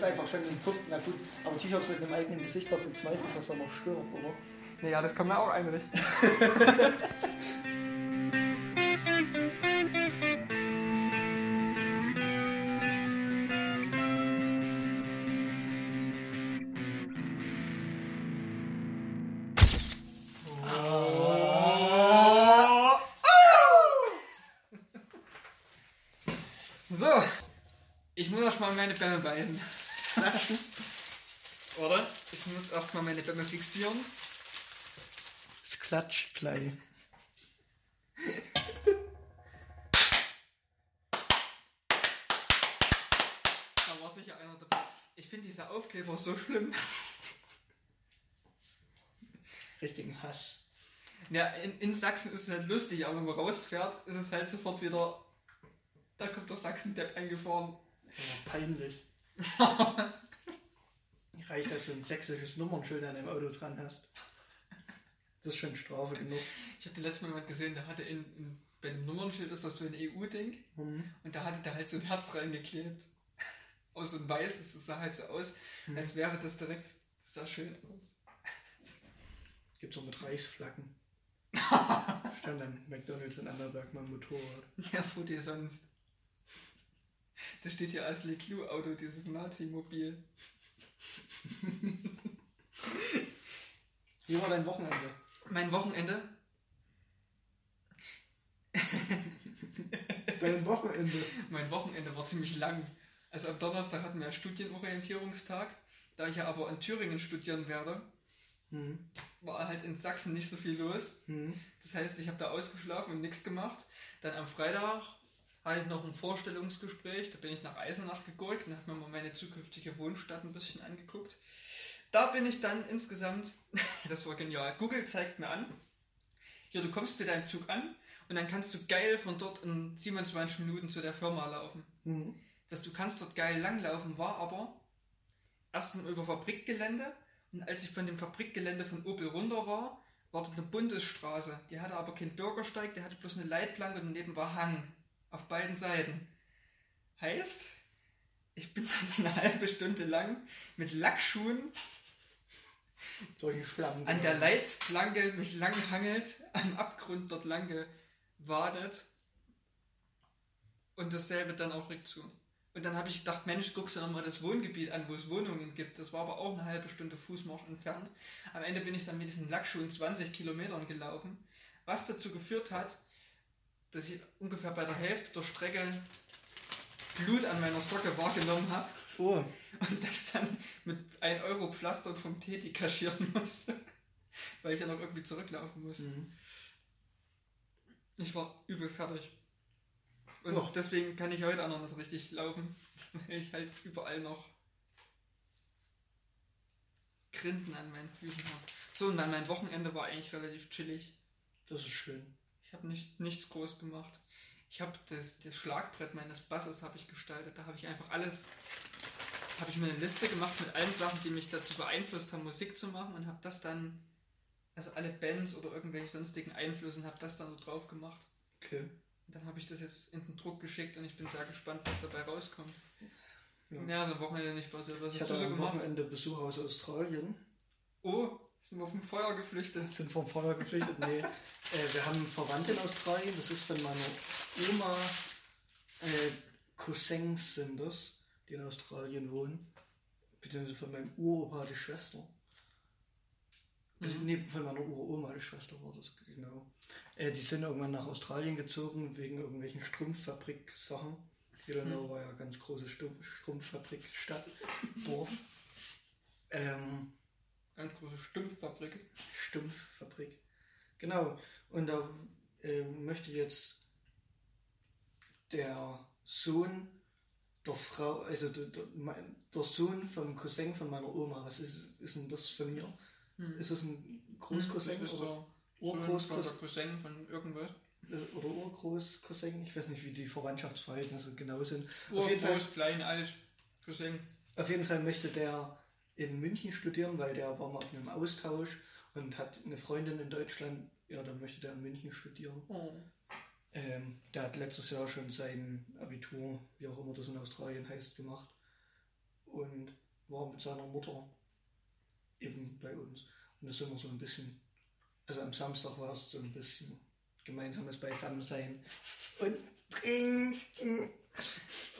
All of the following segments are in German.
es einfach schon im vierten, na gut, aber T-Shirts mit einem eigenen Gesicht drauf gibt es meistens, was man noch stört, oder? Naja, das kann man auch einrichten. So, ich muss erst mal meine Bämme beißen. Oder? Ich muss erst mal meine Bämme fixieren. Es klatscht gleich. Da war sicher einer dabei. Ich finde diese Aufkleber so schlimm. Richtigen Hass. Ja, in, in Sachsen ist es halt lustig, aber wenn man rausfährt, ist es halt sofort wieder. Da kommt der Sachsen-Depp angefahren. Ja, peinlich. Reicht, dass du ein sächsisches Nummernschild an dem Auto dran hast. Das ist schon Strafe genug. Ich hatte letztes Mal jemand gesehen, der hatte in, in bei dem Nummernschild ist das so ein EU-Ding Mhm. und da hatte der halt so ein Herz reingeklebt. Aus so ein weißes, das sah halt so aus, Mhm. als wäre das direkt, das sah schön aus. Gibt's auch mit Reichsflaggen. Stand dann McDonalds in mal am Motorrad. Ja, wo dir sonst? Das steht hier als Leclou-Auto, dieses Nazi-Mobil. Wie war dein Wochenende? Mein Wochenende? Dein Wochenende? Mein Wochenende war ziemlich lang. Also am Donnerstag hatten wir Studienorientierungstag. Da ich ja aber in Thüringen studieren werde, Mhm. war halt in Sachsen nicht so viel los. Mhm. Das heißt, ich habe da ausgeschlafen und nichts gemacht. Dann am Freitag hatte ich noch ein Vorstellungsgespräch. Da bin ich nach Eisenach gegurkt und habe mir mal meine zukünftige Wohnstadt ein bisschen angeguckt. Da bin ich dann insgesamt, das war genial. Google zeigt mir an, hier, du kommst mit deinem Zug an und dann kannst du geil von dort in 27 Minuten zu der Firma laufen. Mhm. Dass du kannst dort geil langlaufen, war aber erst über Fabrikgelände und als ich von dem Fabrikgelände von Opel runter war, war dort eine Bundesstraße. Die hatte aber keinen Bürgersteig, die hatte bloß eine Leitplanke und daneben war Hang auf beiden Seiten. Heißt, ich bin dann eine halbe Stunde lang mit Lackschuhen an der Leitplanke mich lang hangelt, am Abgrund dort lang gewadet und dasselbe dann auch rückzu. Und dann habe ich gedacht, Mensch, guckst du nochmal das Wohngebiet an, wo es Wohnungen gibt. Das war aber auch eine halbe Stunde Fußmarsch entfernt. Am Ende bin ich dann mit diesen Lackschuhen 20 Kilometern gelaufen, was dazu geführt hat, dass ich ungefähr bei der Hälfte der Strecke Blut an meiner Socke wahrgenommen habe Oh, und das dann mit 1 Euro Pflaster vom Teti kaschieren musste, weil ich ja noch irgendwie zurücklaufen musste. mhm. Ich war übel fertig. Und Ja. deswegen kann ich heute auch noch nicht richtig laufen, weil ich halt überall noch Grinden an meinen Füßen habe. So, und dann mein Wochenende war eigentlich relativ chillig. das ist schön. Ich habe nicht, nichts groß gemacht. Ich habe das, das Schlagbrett meines Basses habe ich gestaltet. Da habe ich einfach alles, habe ich mir eine Liste gemacht mit allen Sachen, die mich dazu beeinflusst haben, Musik zu machen und habe das dann, also alle Bands oder irgendwelche sonstigen Einflüsse, und habe das dann so drauf gemacht. Okay. Und dann habe ich das jetzt in den Druck geschickt und ich bin sehr gespannt, was dabei rauskommt. Ja. Ja, so am Wochenende nicht passiert. Was Ich hast hatte du so am gemacht? Wochenende Besuch aus Australien. Oh, sind wir vom Feuer geflüchtet. Sind vom Feuer geflüchtet? Nee. äh, wir haben Verwandte in Australien. Das ist von meiner Oma. Äh, Cousins sind das, die in Australien wohnen. Beziehungsweise von meinem Uropa die Schwester. Mhm. Nee, von meiner Uroma die Schwester war das, genau. Äh, die sind irgendwann nach Australien gezogen wegen irgendwelchen Strumpffabrik-Sachen. Ilonau war ja ganz große Strumpffabrik-Stadt, Dorf. Ähm, Ganz große Stumpffabrik. Stumpffabrik. Genau. Und da äh, möchte jetzt der Sohn der Frau, also der, der, der Sohn vom Cousin von meiner Oma, was ist, ist denn das von mir? Hm. Ist das ein Großcousin Das ist oder, Urgroßcousin Cousin von irgendwas. äh, oder Urgroßcousin? Ich weiß nicht, wie die Verwandtschaftsverhältnisse genau sind. Urgroß, klein, alt, Cousin. Auf jeden Fall möchte der in München studieren, weil der war mal auf einem Austausch und hat eine Freundin in Deutschland. Ja, dann möchte der in München studieren. Oh. Ähm, der hat letztes Jahr schon sein Abitur, wie auch immer das in Australien heißt, gemacht. Und war mit seiner Mutter eben bei uns. Und das sind wir so ein bisschen, also am Samstag war es so ein bisschen gemeinsames Beisammensein und trinken.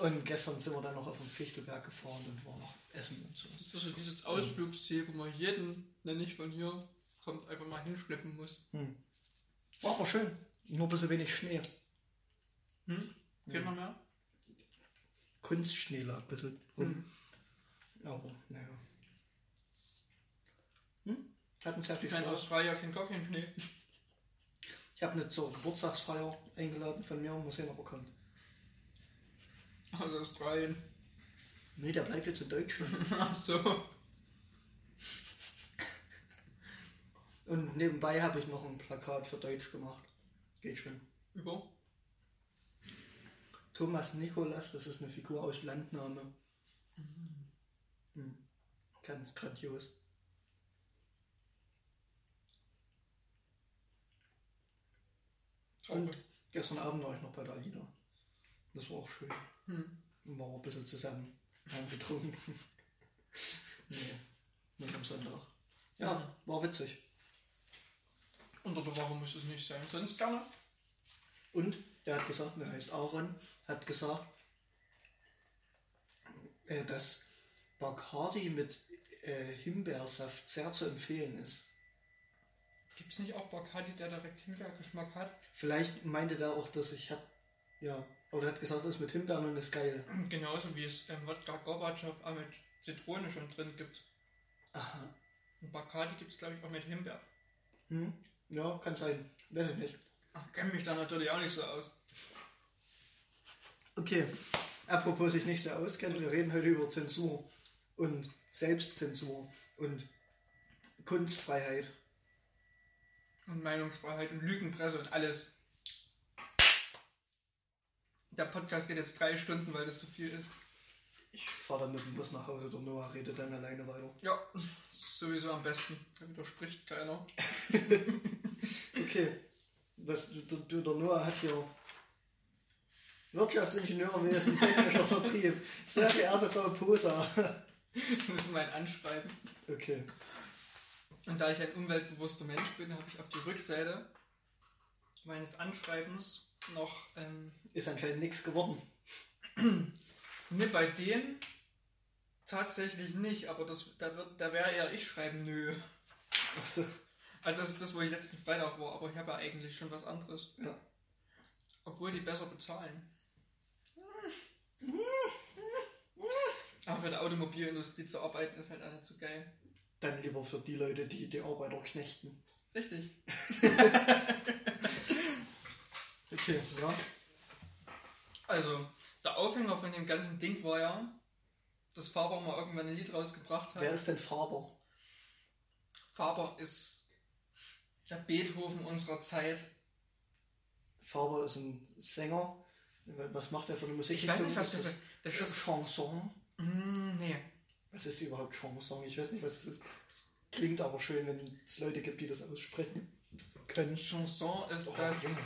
Und gestern sind wir dann noch auf den Fichtelberg gefahren und waren noch essen und so. Das ist so dieses Ausflugsziel, wo man jeden, der nicht von hier kommt, einfach mal hinschleppen muss. Hm. War aber schön. Nur ein bisschen wenig Schnee. Hm? Geht noch mehr? Kunstschnee lag ein bisschen rum. Hm. Aber, naja. Hm? Hatten sehr viel Ich meine, Spaß. Australien kennt gar keinen Schnee. Ich habe eine zur Geburtstagsfeier eingeladen von mir. Mal sehen, ob er kommt. Aus Australien. Nee, der bleibt jetzt in Deutschland. Ach so. Und nebenbei habe ich noch ein Plakat für Deutsch gemacht. Geht schon. Über? Thomas Nikolas, das ist eine Figur aus Landnahme. Hm. Ganz grandios. Und gestern Abend war ich noch bei der Alina. Das war auch schön. Hm. Und waren ein bisschen zusammen. Haben getrunken. nee, nicht am Sonntag. Ja, war witzig. Unter der Woche muss es nicht sein. Sonst gerne. Und der hat gesagt, der heißt Aaron, hat gesagt, äh, dass Bacardi mit äh, Himbeersaft sehr zu empfehlen ist. Gibt es nicht auch Bacardi, der direkt Himbeergeschmack hat? Vielleicht meinte der auch, dass ich hab, ja, aber der hat gesagt, das mit Himbeeren und ist geil. Genauso wie es ähm, Wodka Gorbatschow auch mit Zitrone schon drin gibt. Aha. Und Bacardi gibt es, glaube ich, auch mit Himbeer. Hm? Ja, kann sein. Weiß ich nicht. Ach, kenne mich da natürlich auch nicht so aus. Okay, apropos sich nicht so auskennen, wir reden heute über Zensur und Selbstzensur und Kunstfreiheit. Und Meinungsfreiheit und Lügenpresse und alles. Der Podcast geht jetzt drei Stunden, weil das zu viel ist. Ich fahre dann mit dem Bus nach Hause, der Noah redet dann alleine weiter. Ja, sowieso am besten. Da widerspricht keiner. Okay, das, der, der, Noah hat hier Wirtschaftsingenieurwesen, technischer Vertrieb. Sehr geehrte Frau Posa. Das ist mein Anschreiben. Okay, Und da ich ein umweltbewusster Mensch bin, habe ich auf die Rückseite meines Anschreibens noch ähm, ist anscheinend nichts geworden. Ne, bei denen tatsächlich nicht, aber das, da, wird, da wäre eher ich schreiben, nö. Achso, Also das ist das, wo ich letzten Freitag war, aber ich habe ja eigentlich schon was anderes. ja. Obwohl die besser bezahlen. Aber für die Automobilindustrie zu arbeiten ist halt auch nicht so geil. Dann lieber für die Leute, die die Arbeiter knechten. Richtig. Okay, ja. Also, der Aufhänger von dem ganzen Ding war ja, dass Faber mal irgendwann ein Lied rausgebracht hat. Wer ist denn Faber? Faber ist der Beethoven unserer Zeit. Faber ist ein Sänger. Was macht er für eine Musik? Ich weiß nicht, was das ist. Das Das ist. ist Chanson. Mm, nee. Was ist überhaupt Chanson? Ich weiß nicht, was das ist. Es klingt aber schön, wenn es Leute gibt, die das aussprechen können. Chanson ist Oh, das. Junge.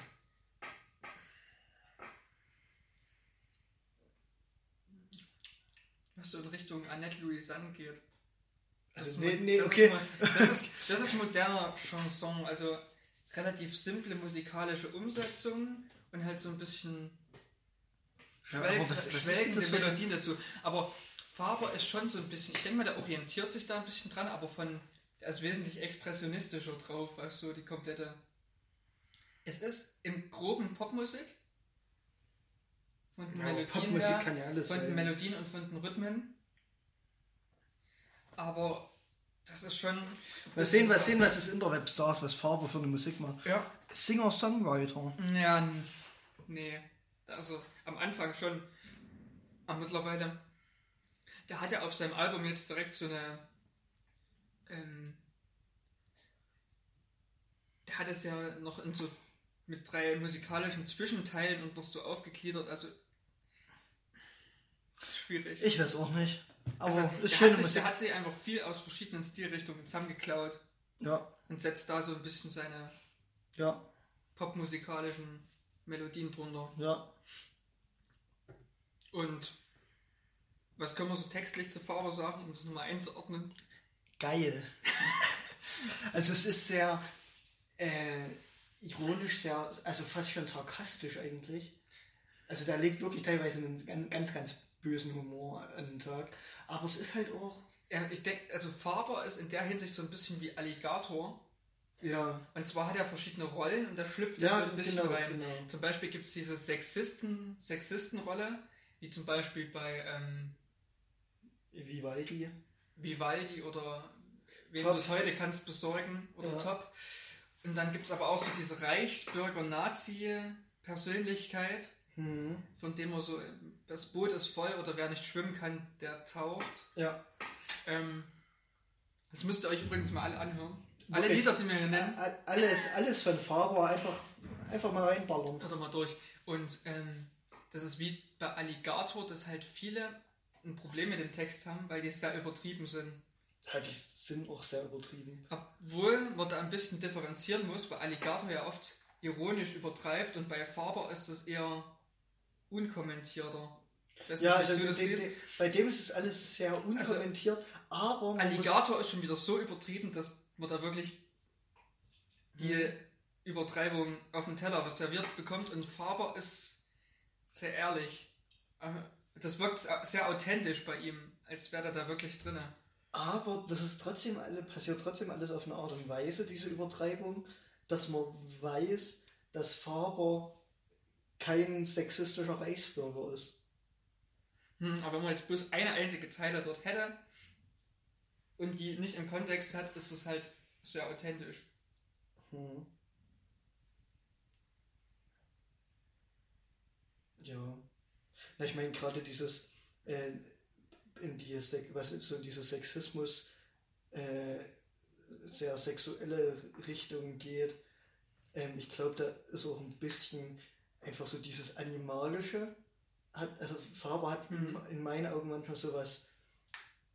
Was so in Richtung Annette Louisanne geht. Das Also, ist nee, nee, das okay. Ist, das, ist, das ist moderner Chanson, also relativ simple musikalische Umsetzung und halt so ein bisschen Ja, schwelg, was- was ist schwelgende Melodien dazu. Aber Faber ist schon so ein bisschen, ich denke mal, der orientiert sich da ein bisschen dran, aber von, der ist wesentlich expressionistischer drauf, als so die komplette. Es ist im groben Popmusik. Von den Ja, Melodien Popmusik her, kann ja alles von den. Melodien und von den Rhythmen. Aber das ist schon. Mal sehen, was sehen, was das Interweb sagt, was Faber für eine Musik macht. Ja. Singer-Songwriter. Ja, nee. Also am Anfang schon. Aber mittlerweile. Der hat ja auf seinem Album jetzt direkt so eine. Ähm, der hat es ja noch in so mit drei musikalischen Zwischenteilen und noch so aufgegliedert. Also schwierig. Ich weiß auch nicht. Aber also, ist der, schöne hat sich, hat sich einfach viel aus verschiedenen Stilrichtungen zusammengeklaut Ja, und setzt da so ein bisschen seine ja. popmusikalischen Melodien drunter. Ja. Und was können wir so textlich zu Faber sagen, um das nochmal einzuordnen? Geil. also es ist sehr äh, ironisch, sehr, also fast schon sarkastisch eigentlich. Also da legt wirklich teilweise ganz, ganz, ganz bösen Humor an den Tag. Aber es ist halt auch. Ja, ich denke, also Faber ist in der Hinsicht so ein bisschen wie Alligator. Ja. Und zwar hat er verschiedene Rollen und da schlüpft Ja, er so ein bisschen genau, rein. genau. Zum Beispiel gibt es diese Sexisten, Sexistenrolle, wie zum Beispiel bei ähm, Vivaldi. Vivaldi oder wen du es heute kannst besorgen oder Ja. Top. Und dann gibt es aber auch so diese Reichsbürger-Nazi-Persönlichkeit, Hm. von dem er so, das Boot ist voll oder wer nicht schwimmen kann, der taucht. Ja. Ähm, das müsst ihr euch übrigens mal alle anhören. Alle Wirklich. Lieder, die wir hier nennen, A- a- Alles, alles von Faber einfach, einfach mal reinballern. hört doch mal durch. Und ähm, das ist wie bei Alligator, dass halt viele ein Problem mit dem Text haben, weil die sehr übertrieben sind. Halt, die sind auch sehr übertrieben. Obwohl man da ein bisschen differenzieren muss, weil Alligator ja oft ironisch übertreibt und bei Faber ist das eher unkommentierter. Weiß Ja, nicht, also du das de, bei dem ist es alles sehr unkommentiert, aber man Alligator ist schon wieder so übertrieben, dass man da wirklich die Mhm. Übertreibung auf dem Teller serviert bekommt und Faber ist sehr ehrlich. Äh, Das wirkt sehr authentisch bei ihm, als wäre er da wirklich drin. Aber das ist trotzdem alle, passiert trotzdem alles auf eine Art und Weise, diese Übertreibung, dass man weiß, dass Faber kein sexistischer Reichsbürger ist. Hm, aber wenn man jetzt bloß eine einzige Zeile dort hätte und die nicht im Kontext hat, ist es halt sehr authentisch. Hm. Ja. Na, ich meine, gerade dieses, äh, in die, was ist so dieses Sexismus, äh, sehr sexuelle Richtung geht, ähm, ich glaube, da ist auch ein bisschen einfach so dieses Animalische. Hat, also Faber hat in, Mhm. in meinen Augen manchmal sowas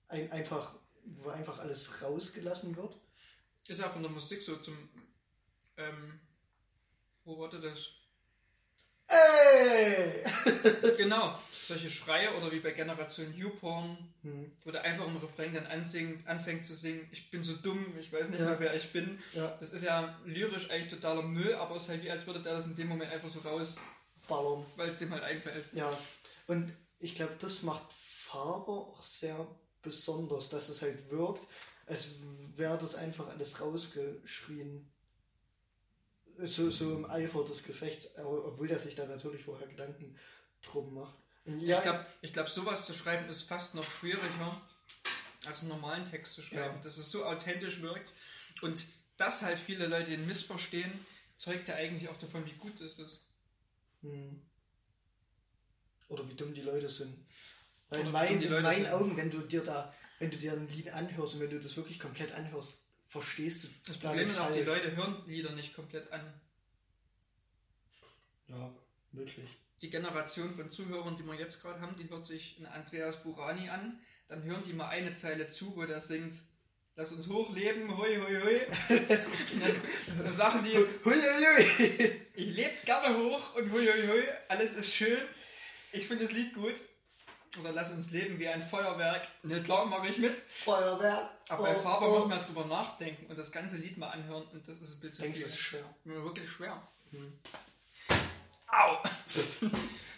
ein, einfach, wo einfach alles rausgelassen wird. Ist ja von der Musik so zum. Ähm, wo wurde das? Ey! genau, solche Schreie oder wie bei Generation YouPorn, Hm. wo der einfach im Refrain dann ansingen, anfängt zu singen, ich bin so dumm, ich weiß nicht Ja. mehr, wer ich bin. Ja, Das ist ja lyrisch eigentlich totaler Müll, aber es ist halt wie, als würde der das in dem Moment einfach so raus, ballern. weil es dem halt einfällt. Ja, und ich glaube, das macht Faber auch sehr besonders, dass es halt wirkt, als wäre das einfach alles rausgeschrien. So, so im Eifer des Gefechts, aber obwohl der sich da natürlich vorher Gedanken drum macht. Und Ich glaube, ich glaub, sowas zu schreiben ist fast noch schwieriger, als einen normalen Text zu schreiben. Ja. Dass es so authentisch wirkt. Und dass halt viele Leute den missverstehen, zeugt ja eigentlich auch davon, wie gut es ist. Hm. Oder wie dumm die Leute sind. Weil in, meinen sind. Augen, wenn du dir da, wenn du dir ein Lied anhörst und wenn du das wirklich komplett anhörst, verstehst du Das da Problem ist auch, die falsch. Leute hören Lieder nicht komplett an. Ja, möglich. Die Generation von Zuhörern, die wir jetzt gerade haben, die hört sich einen Andreas Burani an. Dann hören die mal eine Zeile zu, wo der singt, lass uns hochleben, hui hui hui. Und dann, dann sagen die, Huiuiui. ich lebe gerne hoch und hui hui hui, alles ist schön. Ich finde das Lied gut. Oder lass uns leben wie ein Feuerwerk. Ne, klar, mache ich mit. Feuerwerk. Aber bei Oh, Faber oh. muss man drüber nachdenken und das ganze Lied mal anhören und das ist ein bisschen Denkst du, viel. es ist schwer? Wirklich schwer. Hm. Au!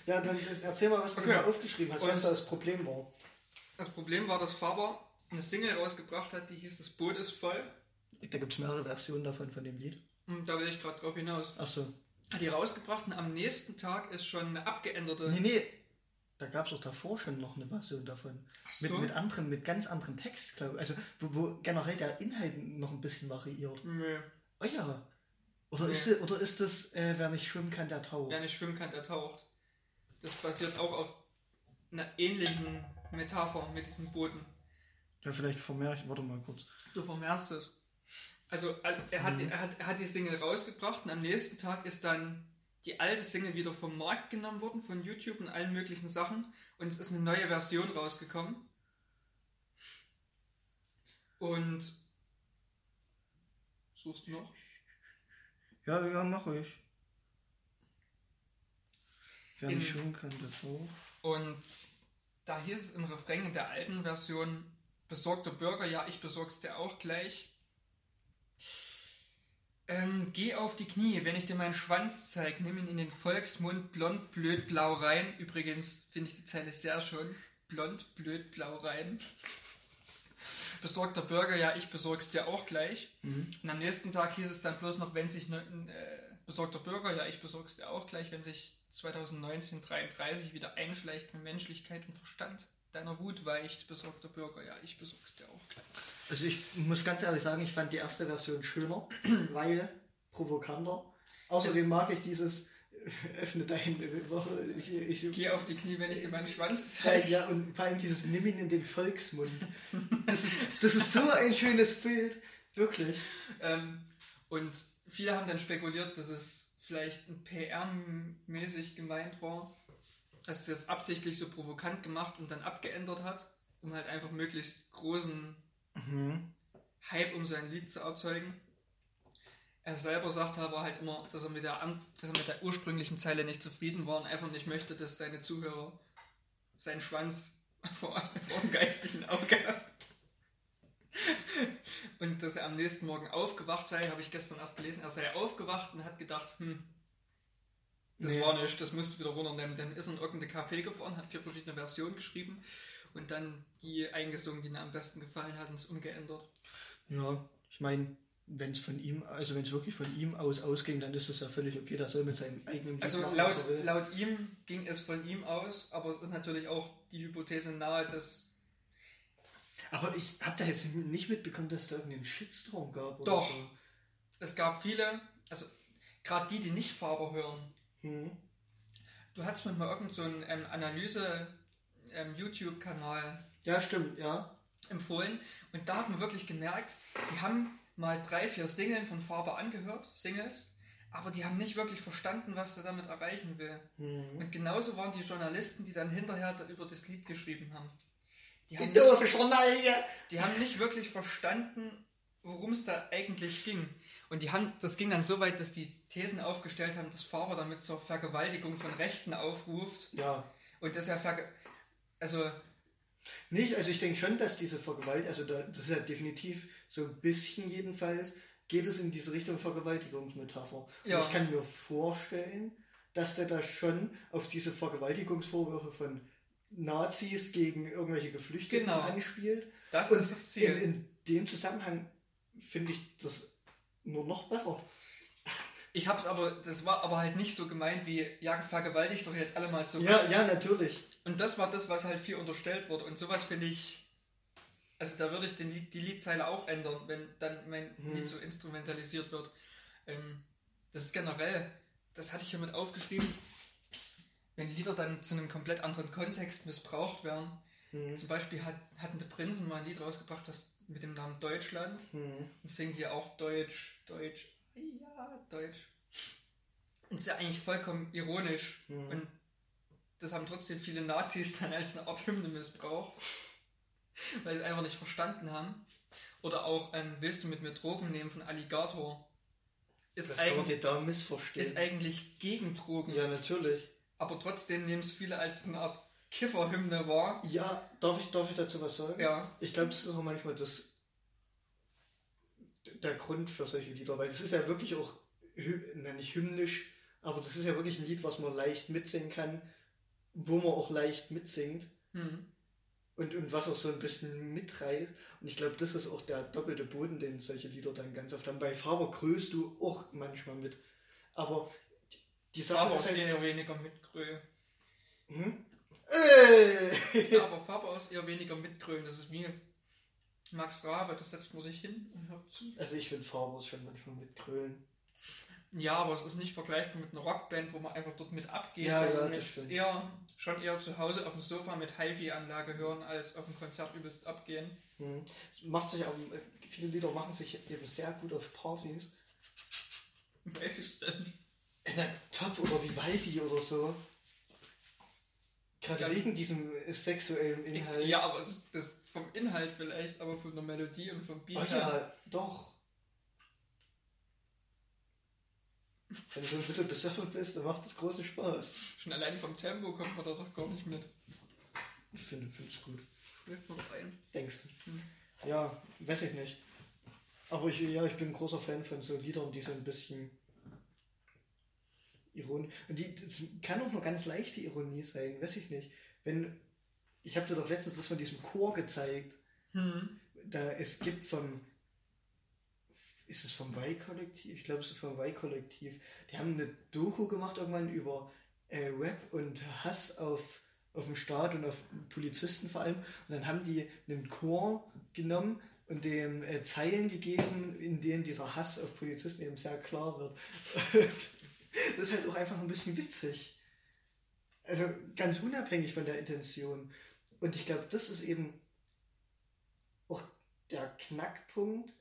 Ja, dann erzähl mal, was du Okay. da aufgeschrieben hast, Und- was da das Problem war. Das Problem war, dass Faber eine Single rausgebracht hat, die hieß Das Boot ist voll. Da gibt es mehrere Versionen davon, von dem Lied. Und da will ich gerade drauf hinaus. Achso. Hat die rausgebracht und am nächsten Tag ist schon eine abgeänderte. Nee, nee. Da gab es auch davor schon noch eine Version davon. So. Mit, mit anderen, mit ganz anderem Text, glaube ich. Also, wo, wo generell der Inhalt noch ein bisschen variiert. Nö. Oh ja. Oder, Nee. ist, das- oder ist das, äh, wer nicht schwimmen kann, der taucht? Wer nicht schwimmen kann, der taucht. Das basiert auch auf einer ähnlichen Metapher mit diesen Booten. Ja, vielleicht vermehr ich, warte mal kurz. Du vermehrst es. Also er hat, Mhm. er, hat, er hat die Single rausgebracht und am nächsten Tag ist dann die alte Single wieder vom Markt genommen worden, von YouTube und allen möglichen Sachen. Und es ist eine neue Version rausgekommen. Und suchst du noch? Ja, ja, mache ich. Ferne In- schon kann das auch. Und da hieß es im Refrain in der alten Version, besorgter Bürger, ja, ich besorg's dir auch gleich. Ähm, geh auf die Knie, wenn ich dir meinen Schwanz zeig, nimm ihn in den Volksmund, blond, blöd, blau rein. Übrigens finde ich die Zeile sehr schön. Blond, blöd, blau rein. Besorgter Bürger, ja, ich besorg's dir auch gleich. Mhm. Und am nächsten Tag hieß es dann bloß noch, wenn sich ne, äh, besorgter Bürger, ja, ich besorg's dir auch gleich, wenn sich 2019 33 wieder einschleicht mit Menschlichkeit und Verstand. Deiner Wut weicht, besorgter Bürger, ja, ich besorg's dir auch gleich. Also ich muss ganz ehrlich sagen, ich fand die erste Version schöner, weil provokanter. Außerdem mag ich dieses äh, öffne deine Woche. Ich, ich, Geh auf die Knie, wenn ich dir meinen Schwanz ja, zeige. ja, und vor allem dieses Nimm ihn in den Volksmund. Das ist, das ist so ein schönes Bild. Wirklich. Ähm, und viele haben dann spekuliert, dass es vielleicht ein PR-mäßig gemeint war, dass sie das absichtlich so provokant gemacht und dann abgeändert hat, um halt einfach möglichst großen Mhm. Hype um sein Lied zu erzeugen. Er selber sagt aber halt immer, dass er mit der, dass er mit der ursprünglichen Zeile nicht zufrieden war und einfach nicht möchte, dass seine Zuhörer seinen Schwanz vor, vor dem geistigen Auge haben. Und dass er am nächsten Morgen aufgewacht sei, habe ich gestern erst gelesen. Er sei aufgewacht und hat gedacht, hm, das Nee. war nicht, das musst du wieder runternehmen. Dann ist er in irgendein Café gefahren, hat vier verschiedene Versionen geschrieben und dann die eingesungen, die ihm am besten gefallen hat, und es umgeändert. Ja, ich meine, wenn es von ihm, also wenn es wirklich von ihm aus ausging, dann ist es ja völlig okay, das soll mit seinem eigenen Also machen, laut, laut ihm ging es von ihm aus, aber es ist natürlich auch die Hypothese nahe, dass Aber ich habe da jetzt nicht mitbekommen, dass da irgendeinen Shitstorm gab. Doch. So. es gab viele, also gerade die, die nicht Faber hören. Hm. Du hattest mir mal irgend so einen ähm, Analyse-YouTube-Kanal Ja, stimmt, ja. empfohlen und da hat man wirklich gemerkt, die haben mal drei, vier Singles von Faber angehört, Singles, aber die haben nicht wirklich verstanden, was er damit erreichen will. Hm. Und genauso waren die Journalisten, die dann hinterher über das Lied geschrieben haben. Die haben, Die Journalie! die haben nicht wirklich verstanden, worum es da eigentlich ging. Und die haben, das ging dann so weit, dass die Thesen aufgestellt haben, dass Faber damit zur Vergewaltigung von Rechten aufruft Ja. und dass er verge also Nicht, also ich denke schon, dass diese Vergewaltigung, also da, das ist ja definitiv so ein bisschen jedenfalls, geht es in diese Richtung Vergewaltigungsmetapher. Ja. Und ich kann mir vorstellen, dass der da schon auf diese Vergewaltigungsvorwürfe von Nazis gegen irgendwelche Geflüchteten Genau. anspielt. das Und ist das Ziel. in, in dem Zusammenhang finde ich das nur noch besser. Ich hab's aber, das war aber halt nicht so gemeint wie, ja, vergewaltigt doch jetzt alle mal so. Ja, ja, natürlich. Und das war das, was halt viel unterstellt wurde. Und sowas finde ich, also da würde ich den Lied, die Liedzeile auch ändern, wenn dann mein Hm. Lied so instrumentalisiert wird. Ähm, das ist generell, das hatte ich hier mit aufgeschrieben, wenn Lieder dann zu einem komplett anderen Kontext missbraucht werden. Hm. Zum Beispiel hat, hatten die Prinzen mal ein Lied rausgebracht, das mit dem Namen Deutschland. Hm. Und singen die auch Deutsch, Deutsch, ja, Deutsch. Und ist ja eigentlich vollkommen ironisch. Hm. Und das haben trotzdem viele Nazis dann als eine Art Hymne missbraucht, weil sie einfach nicht verstanden haben. Oder auch ähm, Willst du mit mir Drogen nehmen von Alligator? Ist, eigentlich, ist eigentlich gegen Drogen, ja, natürlich. aber trotzdem nehmen es viele als eine Art Kifferhymne wahr. Ja, darf ich, darf ich dazu was sagen? Ja, Ich glaube, das ist auch manchmal das, der Grund für solche Lieder, weil das ist ja wirklich auch, na, nicht hymnisch, aber das ist ja wirklich ein Lied, was man leicht mitsingen kann, wo man auch leicht mitsingt hm. und, und was auch so ein bisschen mitreißt. Und ich glaube, das ist auch der doppelte Boden, den solche Lieder dann ganz oft haben. Bei Faber grüßt du auch manchmal mit. Aber die- die Sache aber ist halt... weniger mitgrölen. Hm? Ey! Ja, aber Faber ist eher weniger mitgrölen. Das ist wie Max Rabe, da setzt man sich hin und hört zu. Also ich finde Faber ist schon manchmal mit Krölen. Ja, aber es ist nicht vergleichbar mit einer Rockband, wo man einfach dort mit abgeht, Ja, ja, sondern das es ist eher schon eher zu Hause auf dem Sofa mit HiFi-Anlage hören, als auf dem Konzert übelst abgehen. Hm. Es macht sich auch, viele Lieder machen sich eben sehr gut auf Partys. Welches denn? In der Top oder Vivaldi oder so. Gerade Ja. wegen diesem sexuellen Inhalt. Ja, aber das, das vom Inhalt vielleicht, aber von der Melodie und vom Beat Oh ja, doch. Wenn du so ein bisschen besoffen bist, dann macht das großen Spaß. Schon allein vom Tempo kommt man da doch gar nicht mit. Ich finde es gut. Schläft man doch ein. Denkst du? Hm. Ja, weiß ich nicht. Aber ich, ja, ich bin ein großer Fan von so Liedern, die so ein bisschen Ironie. Und die, das kann auch nur ganz leichte Ironie sein, weiß ich nicht. Wenn, ich habe dir doch letztens das von diesem Chor gezeigt. Hm. Da es gibt vom, ist es vom Y-Kollektiv? Ich glaube, es ist vom Y-Kollektiv. Die haben eine Doku gemacht irgendwann über äh, Rap und Hass auf, auf den Staat und auf Polizisten vor allem. Und dann haben die einen Chor genommen und dem äh, Zeilen gegeben, in denen dieser Hass auf Polizisten eben sehr klar wird. das ist halt auch einfach ein bisschen witzig. Also ganz unabhängig von der Intention. Und ich glaube, das ist eben auch der Knackpunkt,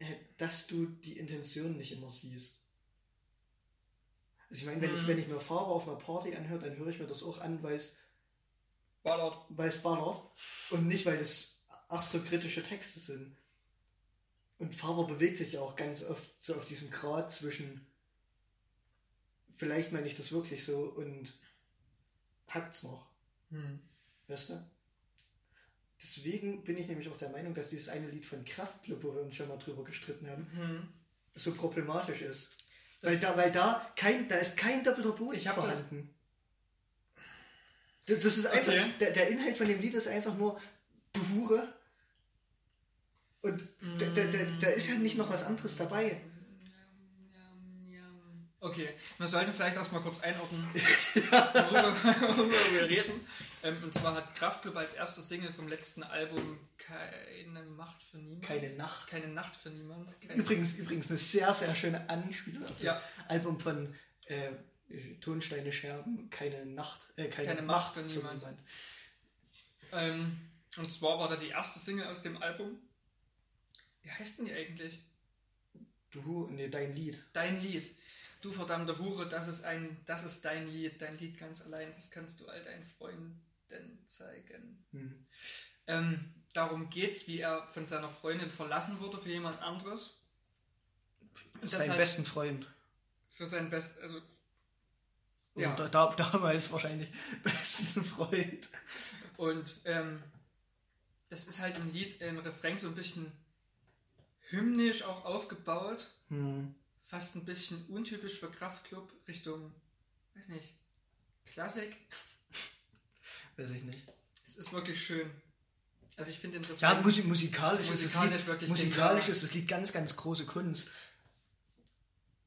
äh, dass du die Intention nicht immer siehst. Also ich meine, wenn, ich, Mhm. wenn ich mir Fahrer auf einer Party anhöre, dann höre ich mir das auch an, weil es Ballert. weil es ballert und nicht, weil es ach so kritische Texte sind. Und Faber bewegt sich ja auch ganz oft so auf diesem Grad zwischen vielleicht meine ich das wirklich so und hakt's noch, Hm. weißt du? Deswegen bin ich nämlich auch der Meinung, dass dieses eine Lied von Kraftklub, wo wir uns schon mal drüber gestritten haben, Hm. so problematisch ist. Das- weil da, weil da kein, da ist kein doppelter Boden Ich vorhanden. Das, das ist einfach, Okay. der, der Inhalt von dem Lied ist einfach nur, du Hure. Und da, da, da, da ist ja nicht noch was anderes dabei. Okay, wir sollten vielleicht erstmal kurz einordnen, worüber, worüber wir reden. Ähm, und zwar hat Kraftklub als erste Single vom letzten Album Keine Macht für Niemand. Keine Nacht. Keine Nacht für Niemand. Keine Übrigens, übrigens eine sehr, sehr schöne Anspielung auf das Ja. Album von äh, Tonsteine Scherben, keine Nacht, äh, keine, Keine Macht für niemand. Ähm, und zwar war da die erste Single aus dem Album. Wie heißt denn die eigentlich? Du, nee, dein Lied. Dein Lied. Du verdammte Hure, das ist ein, das ist dein Lied, dein Lied ganz allein, das kannst du all deinen Freunden zeigen. Hm. Ähm, darum geht's, wie er von seiner Freundin verlassen wurde für jemand anderes. Und Sein deshalb besten Freund. für seinen best, also Ja. da, da, damals wahrscheinlich besten Freund. und ähm, das ist halt im Lied im Refrain so ein bisschen hymnisch auch aufgebaut, Hm. Fast ein bisschen untypisch für Kraftklub Richtung, weiß nicht, Klassik. Weiß ich nicht. Es ist wirklich schön. Also ich finde den Ja, Refrain musik musikalisch, ist Musikalisch das Lied, wirklich musikalisch ist das Lied ganz, ganz große Kunst.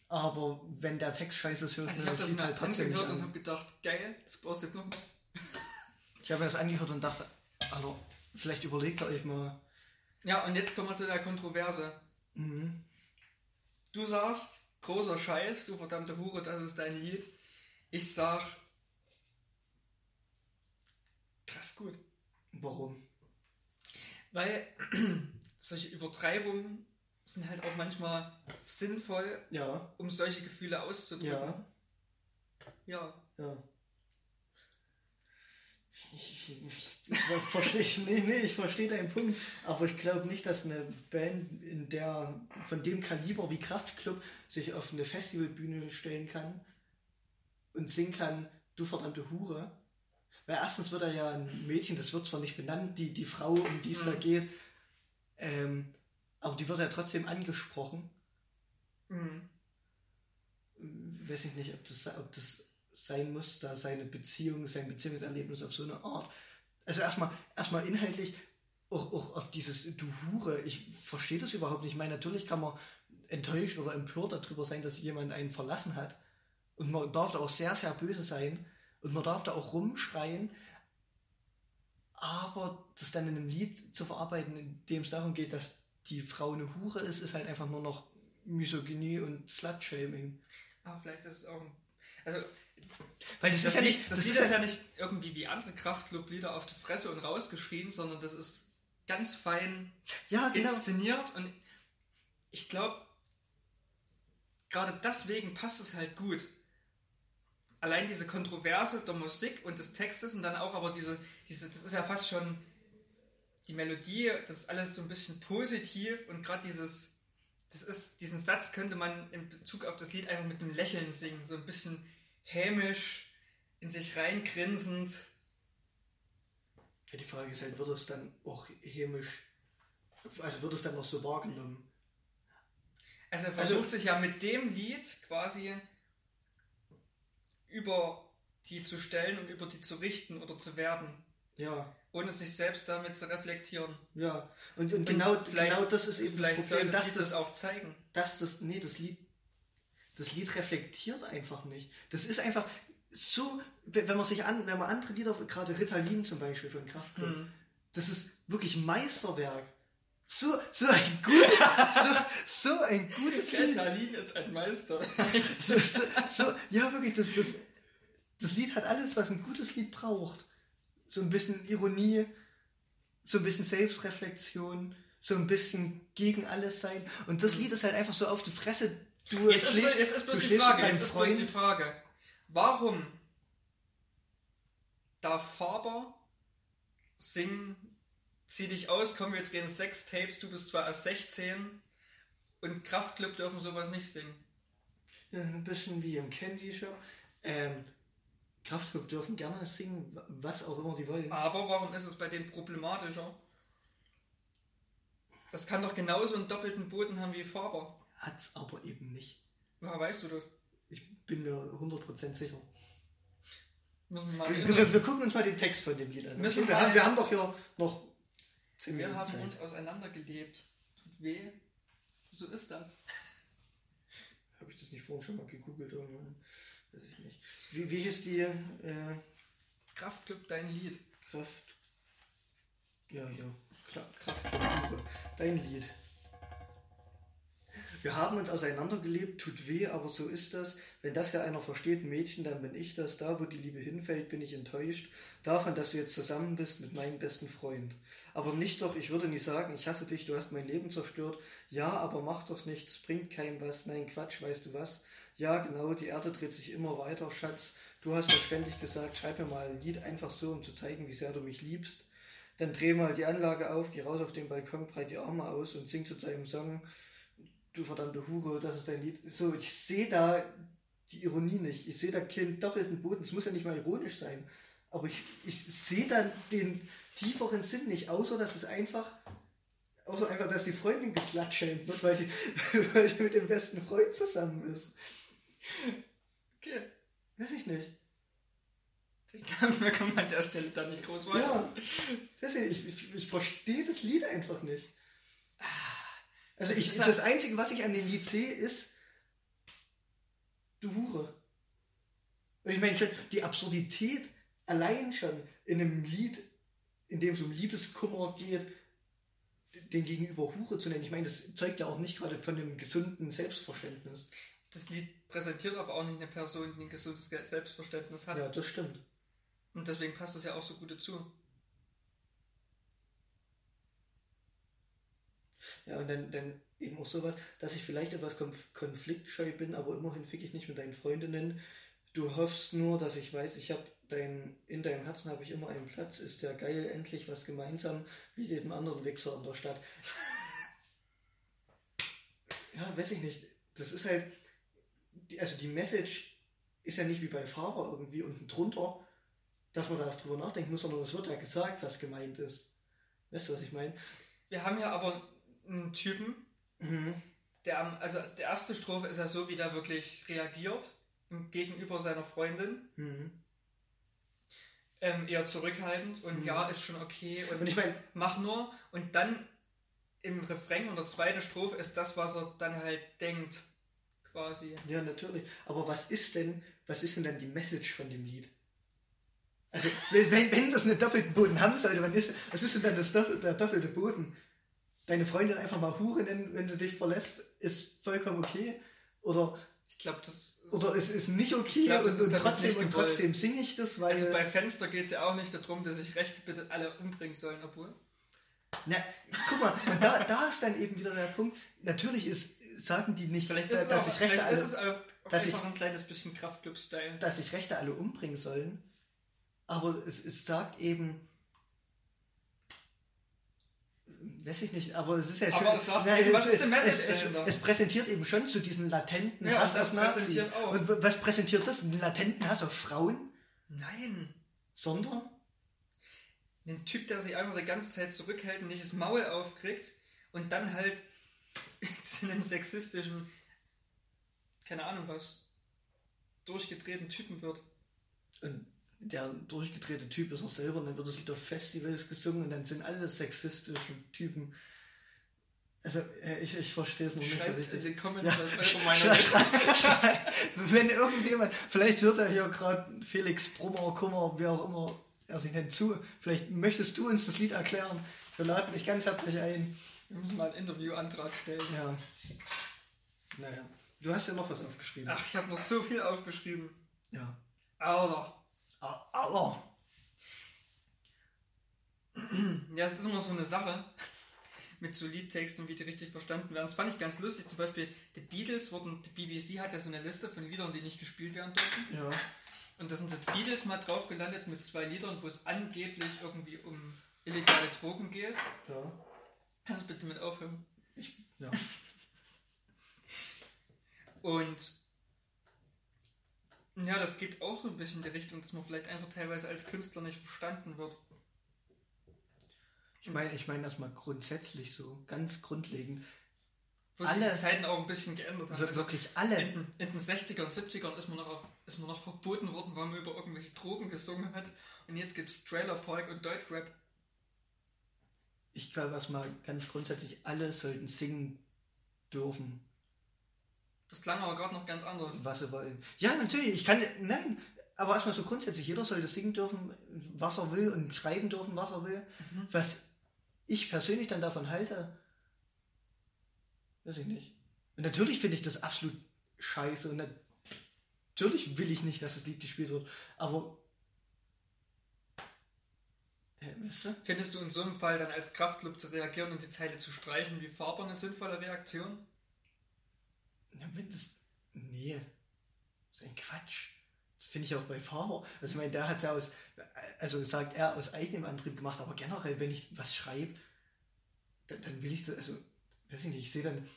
Aber wenn der Text scheiße ist, hört Also man ich das das Lied halt trotzdem nicht an. habe gedacht, geil, das brauchst du jetzt. Ich habe mir das angehört und dachte, Alter, vielleicht überlegt ihr euch mal. Ja, und jetzt kommen wir zu der Kontroverse. Mhm. Du sagst, großer Scheiß, du verdammte Hure, das ist dein Lied. Ich sag, krass gut. Warum? Weil solche Übertreibungen sind halt auch manchmal sinnvoll, Ja, um solche Gefühle auszudrücken. ja, ja. ja. Ich, ich, ich, verstehe nee, nee, ich verstehe deinen Punkt, aber ich glaube nicht, dass eine Band in der von dem Kaliber wie Kraftklub sich auf eine Festivalbühne stellen kann und singen kann, du verdammte Hure. Weil erstens wird er ja ein Mädchen, das wird zwar nicht benannt, die, die Frau, um die es da Mhm. geht, ähm, aber die wird ja trotzdem angesprochen. Mhm. weiß ich nicht, ob das, ob das sein muss, da seine Beziehung, sein Beziehungserlebnis auf so eine Art. Also erstmal, erstmal inhaltlich auch, auch auf dieses Du Hure, ich verstehe das überhaupt nicht. Ich meine, natürlich kann man enttäuscht oder empört darüber sein, dass jemand einen verlassen hat. Und man darf da auch sehr, sehr böse sein. Und man darf da auch rumschreien. Aber das dann in einem Lied zu verarbeiten, in dem es darum geht, dass die Frau eine Hure ist, ist halt einfach nur noch Misogynie und Slutshaming. Aber vielleicht ist es auch ein. Also, Weil das, das, ist ja nicht. das, Das, Lied ist ja nicht irgendwie wie andere Kraftclub-Lieder auf die Fresse und rausgeschrien, sondern das ist ganz fein ja, genau. inszeniert und ich glaube, gerade deswegen passt es halt gut. Allein diese Kontroverse der Musik und des Textes und dann auch aber diese, diese, das ist ja fast schon die Melodie, das ist alles so ein bisschen positiv und gerade dieses, das ist, diesen Satz könnte man in Bezug auf das Lied einfach mit einem Lächeln singen, so ein bisschen hämisch, in sich reingrinsend. Ja, die Frage ist halt, wird es dann auch hämisch, also wird es dann noch so wahrgenommen? Also er versucht also, sich ja mit dem Lied quasi über die zu stellen und über die zu richten oder zu werden. Ja. Ohne sich selbst damit zu reflektieren. Ja. Und, und, und genau, genau das ist eben das Problem, das dass Lied das auch zeigen. Dass das, nee, das Lied, das Lied reflektiert einfach nicht. Das ist einfach so, wenn man sich an, wenn man andere Lieder, gerade Ritalin zum Beispiel für den Kraftclub, hm. das ist wirklich Meisterwerk. So, so ein gutes, so, so ein gutes Lied. Ritalin ist ein Meister. so, so, so, ja, wirklich, das, das, das Lied hat alles, was ein gutes Lied braucht so ein bisschen Ironie, so ein bisschen Selbstreflexion, so ein bisschen gegen alles sein. Und das mhm. Lied ist halt einfach so auf die Fresse. Du jetzt, schlägst, ist, jetzt ist bloß die Frage, jetzt ist bloß die Frage. Warum darf Faber singen, zieh dich aus, komm, wir drehen sechs Tapes, du bist zwar erst 16 und Kraftclub dürfen sowas nicht singen? Ja, ein bisschen wie im Candy Show. Ähm, Kraftclub dürfen gerne singen, was auch immer die wollen. Aber warum ist es bei denen problematischer? Das kann doch genauso einen doppelten Boden haben wie Faber. Hat's aber eben nicht. Woher weißt du das? Ich bin mir 100% sicher. Wir, wir, wir, gucken uns mal den Text von dem Lied an. Okay? Wir, haben, wir, haben, doch hier noch 10 Minuten. Wir haben Zeit. uns auseinandergelebt. Tut weh. So ist das. Habe ich das nicht vorhin schon mal gegoogelt irgendwann? Weiß ich nicht. Wie, wie hieß die? Äh, Kraftclub, dein Lied. Kraft. Ja, ja. Kraftclub, dein Lied. Wir haben uns auseinandergelebt, tut weh, aber so ist das. Wenn das ja einer versteht, Mädchen, dann bin ich das. Da, wo die Liebe hinfällt, bin ich enttäuscht. Davon, dass du jetzt zusammen bist mit meinem besten Freund. Aber nicht doch, ich würde nicht sagen, ich hasse dich, du hast mein Leben zerstört. Ja, aber mach doch nichts, bringt keinem was. Nein, Quatsch, weißt du was? Ja, genau, die Erde dreht sich immer weiter, Schatz. Du hast doch ständig gesagt, schreib mir mal ein Lied einfach so, um zu zeigen, wie sehr du mich liebst. Dann dreh mal die Anlage auf, geh raus auf den Balkon, breit die Arme aus und sing zu deinem Song du verdammte Hure, das ist dein Lied. So, ich sehe da die Ironie nicht. Ich sehe da keinen doppelten Boden. Es muss ja nicht mal ironisch sein. Aber ich, ich sehe da den tieferen Sinn nicht, außer dass es einfach, außer einfach, dass die Freundin geslatschelt wird, weil die, weil die mit dem besten Freund zusammen ist. Okay. Weiß ich nicht. Ich glaube, mir kann man an der Stelle da nicht groß weiter. Ja, ich, ich, ich verstehe das Lied einfach nicht. Also ich, das Einzige, was ich an dem Lied sehe, ist du Hure. Und ich meine schon, die Absurdität allein schon in einem Lied, in dem es um Liebeskummer geht, den gegenüber Hure zu nennen. Ich meine, das zeugt ja auch nicht gerade von einem gesunden Selbstverständnis. Das Lied präsentiert aber auch nicht eine Person, die ein gesundes Selbstverständnis hat. Ja, das stimmt. Und deswegen passt das ja auch so gut dazu. Ja, und dann, dann eben auch sowas, dass ich vielleicht etwas konfliktscheu bin, aber immerhin fick ich nicht mit deinen Freundinnen. Du hoffst nur, dass ich weiß, ich habe dein, in deinem Herzen habe ich immer einen Platz, ist ja geil, endlich was gemeinsam, wie jedem anderen Wichser in der Stadt. ja, weiß ich nicht. Das ist halt, also die Message ist ja nicht wie bei Fahrer irgendwie unten drunter, dass man da erst drüber nachdenken muss, sondern es wird ja gesagt, was gemeint ist. Weißt du, was ich meine? Wir haben ja aber einen Typen, mhm. der also der erste Strophe ist ja so, wie der wirklich reagiert gegenüber seiner Freundin. Mhm. Ähm, eher zurückhaltend und mhm. ja, ist schon okay und, und ich meine, mach nur. Und dann im Refrain und der zweite Strophe ist das, was er dann halt denkt, quasi. Ja, natürlich. Aber was ist denn, was ist denn dann die Message von dem Lied? Also, wenn, wenn das einen doppelten Boden haben sollte, was ist, was ist denn dann das, der doppelte Boden? Deine Freundin einfach mal Hure nennen, wenn sie dich verlässt, ist vollkommen okay. Oder ich glaube, das. Oder es ist nicht okay glaub, und, und, trotzdem, und trotzdem singe ich das, weil. Also bei Fenster geht es ja auch nicht darum, dass sich Rechte bitte alle umbringen sollen, obwohl. Na, guck mal, da, da ist dann eben wieder der Punkt. Natürlich ist, sagen die nicht, vielleicht ist dass, auch, sich Rechte alle. Ist es dass ich, ein kleines bisschen Kraftclub-Style. Dass sich Rechte alle umbringen sollen. Aber es, es sagt eben, weiß ich nicht, aber es ist ja schon. es na, es, es, es, präsentiert eben schon zu diesen latenten Ja, Hass auf Nazis. Und was präsentiert das? Einen latenten Hass auf Frauen? Nein. Sondern? Ein Typ, der sich einfach die ganze Zeit zurückhält und nicht das Maul aufkriegt und dann halt zu einem sexistischen, keine Ahnung was, durchgedrehten Typen wird. Und der durchgedrehte Typ ist auch selber, und dann wird das Lied auf Festivals gesungen und dann sind alle sexistische Typen. Also, äh, ich, ich verstehe es noch nicht so Schreibt in richtig. den Comments, Ja, schrei- schrei- Wenn irgendjemand, vielleicht hört er hier gerade Felix Brummer, Kummer, wer auch immer er sich nennt, zu. Vielleicht möchtest du uns das Lied erklären. Wir laden dich ganz herzlich ein. Wir müssen mal einen Interviewantrag stellen. Ja. Naja. Du hast ja noch was aufgeschrieben. Ach, ich habe noch so viel aufgeschrieben. Ja. Alter. Ah, Allah. Ja, es ist immer so eine Sache mit so Liedtexten, wie die richtig verstanden werden. Das fand ich ganz lustig. Zum Beispiel, die Beatles wurden, die BBC hat ja so eine Liste von Liedern, die nicht gespielt werden dürfen. Ja. Und da sind die Beatles mal drauf gelandet mit zwei Liedern, wo es angeblich irgendwie um illegale Drogen geht. Ja. Kannst du bitte mit aufhören? Ich, ja. Und ja, das geht auch so ein bisschen in die Richtung, dass man vielleicht einfach teilweise als Künstler nicht verstanden wird. Ich meine, ich meine erstmal grundsätzlich so, ganz grundlegend. Wo sich Alle- die Zeiten auch ein bisschen geändert haben. Also wirklich alle. in, den- in den 60er und 70ern ist man, noch auf, ist man noch verboten worden, weil man über irgendwelche Drogen gesungen hat. Und jetzt gibt es Trailer Park und Deutschrap. Ich glaube erstmal ganz grundsätzlich, alle sollten singen dürfen, Das klang aber gerade noch ganz anders. was sie wollen. Ja, natürlich, ich kann, nein, aber erstmal so grundsätzlich, jeder sollte singen dürfen, was er will und schreiben dürfen, was er will. Mhm. Was ich persönlich dann davon halte, weiß ich nicht. Und natürlich finde ich das absolut scheiße und natürlich will ich nicht, dass das Lied gespielt wird, aber äh, weißt du? Findest du in so einem Fall dann als Kraftclub zu reagieren und die Zeile zu streichen wie Faber eine sinnvolle Reaktion? Ja, das. Nee. Das ist ein Quatsch. Das finde ich auch bei Fahrer. Also, ich meine, der hat es ja aus. Also, sagt er aus eigenem Antrieb gemacht, aber generell, wenn ich was schreibe, dann, dann will ich das. Also, weiß ich nicht, ich sehe dann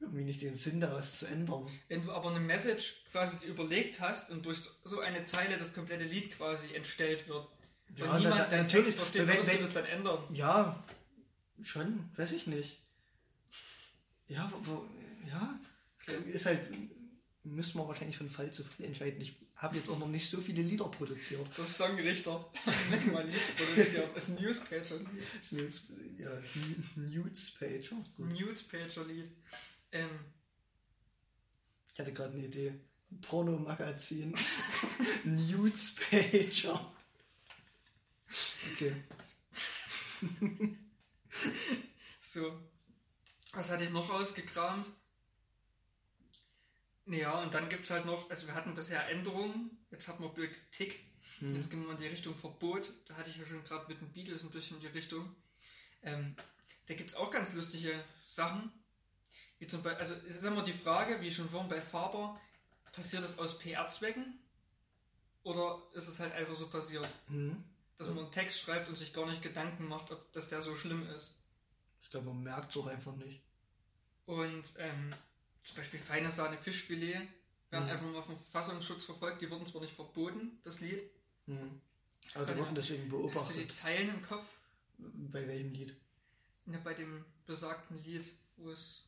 irgendwie nicht den Sinn, da was zu ändern. Wenn du aber eine Message quasi überlegt hast und durch so eine Zeile das komplette Lied quasi entstellt wird Ja, und niemand na- deinen natürlich. Text versteht, Wenn- wenn- du das dann ändern? Ja, schon, weiß ich nicht. Ja, wo, wo, ja, ist halt. Müssen wir wahrscheinlich von Fall zu Fall entscheiden. Ich habe jetzt auch noch nicht so viele Lieder produziert. Das Songrichter. Müssen wir nicht produzieren. Das ist ein Newspager. Das ist Nudes, ja, Nudes-Pager. Gut. Newspager-Lied. Ähm, Ich hatte gerade eine Idee. Ein Pornomagazin. Nudes-Pager. Okay. so. Was hatte ich noch rausgekramt? Ja, und dann gibt es halt noch, also wir hatten bisher Änderungen, jetzt hat man Politik, Hm. jetzt gehen wir in die Richtung Verbot. Da hatte ich ja schon gerade mit den Beatles ein bisschen in die Richtung. Ähm, da gibt es auch ganz lustige Sachen. Wie zum Beispiel, also es ist immer die Frage, wie schon vorhin bei Faber, passiert das aus PR-Zwecken? Oder ist es halt einfach so passiert, Hm. dass man einen Text schreibt und sich gar nicht Gedanken macht, ob das der so schlimm ist? Ich glaube, man merkt es auch einfach nicht. Und ähm, zum Beispiel feine Sahne Fischfilet werden Mhm. einfach mal vom Verfassungsschutz verfolgt. Die wurden zwar nicht verboten, das Lied. Hm. Aber die wurden deswegen Hast du die beobachtet. Zeilen im Kopf? Bei welchem Lied? Ne, bei dem besagten Lied, wo es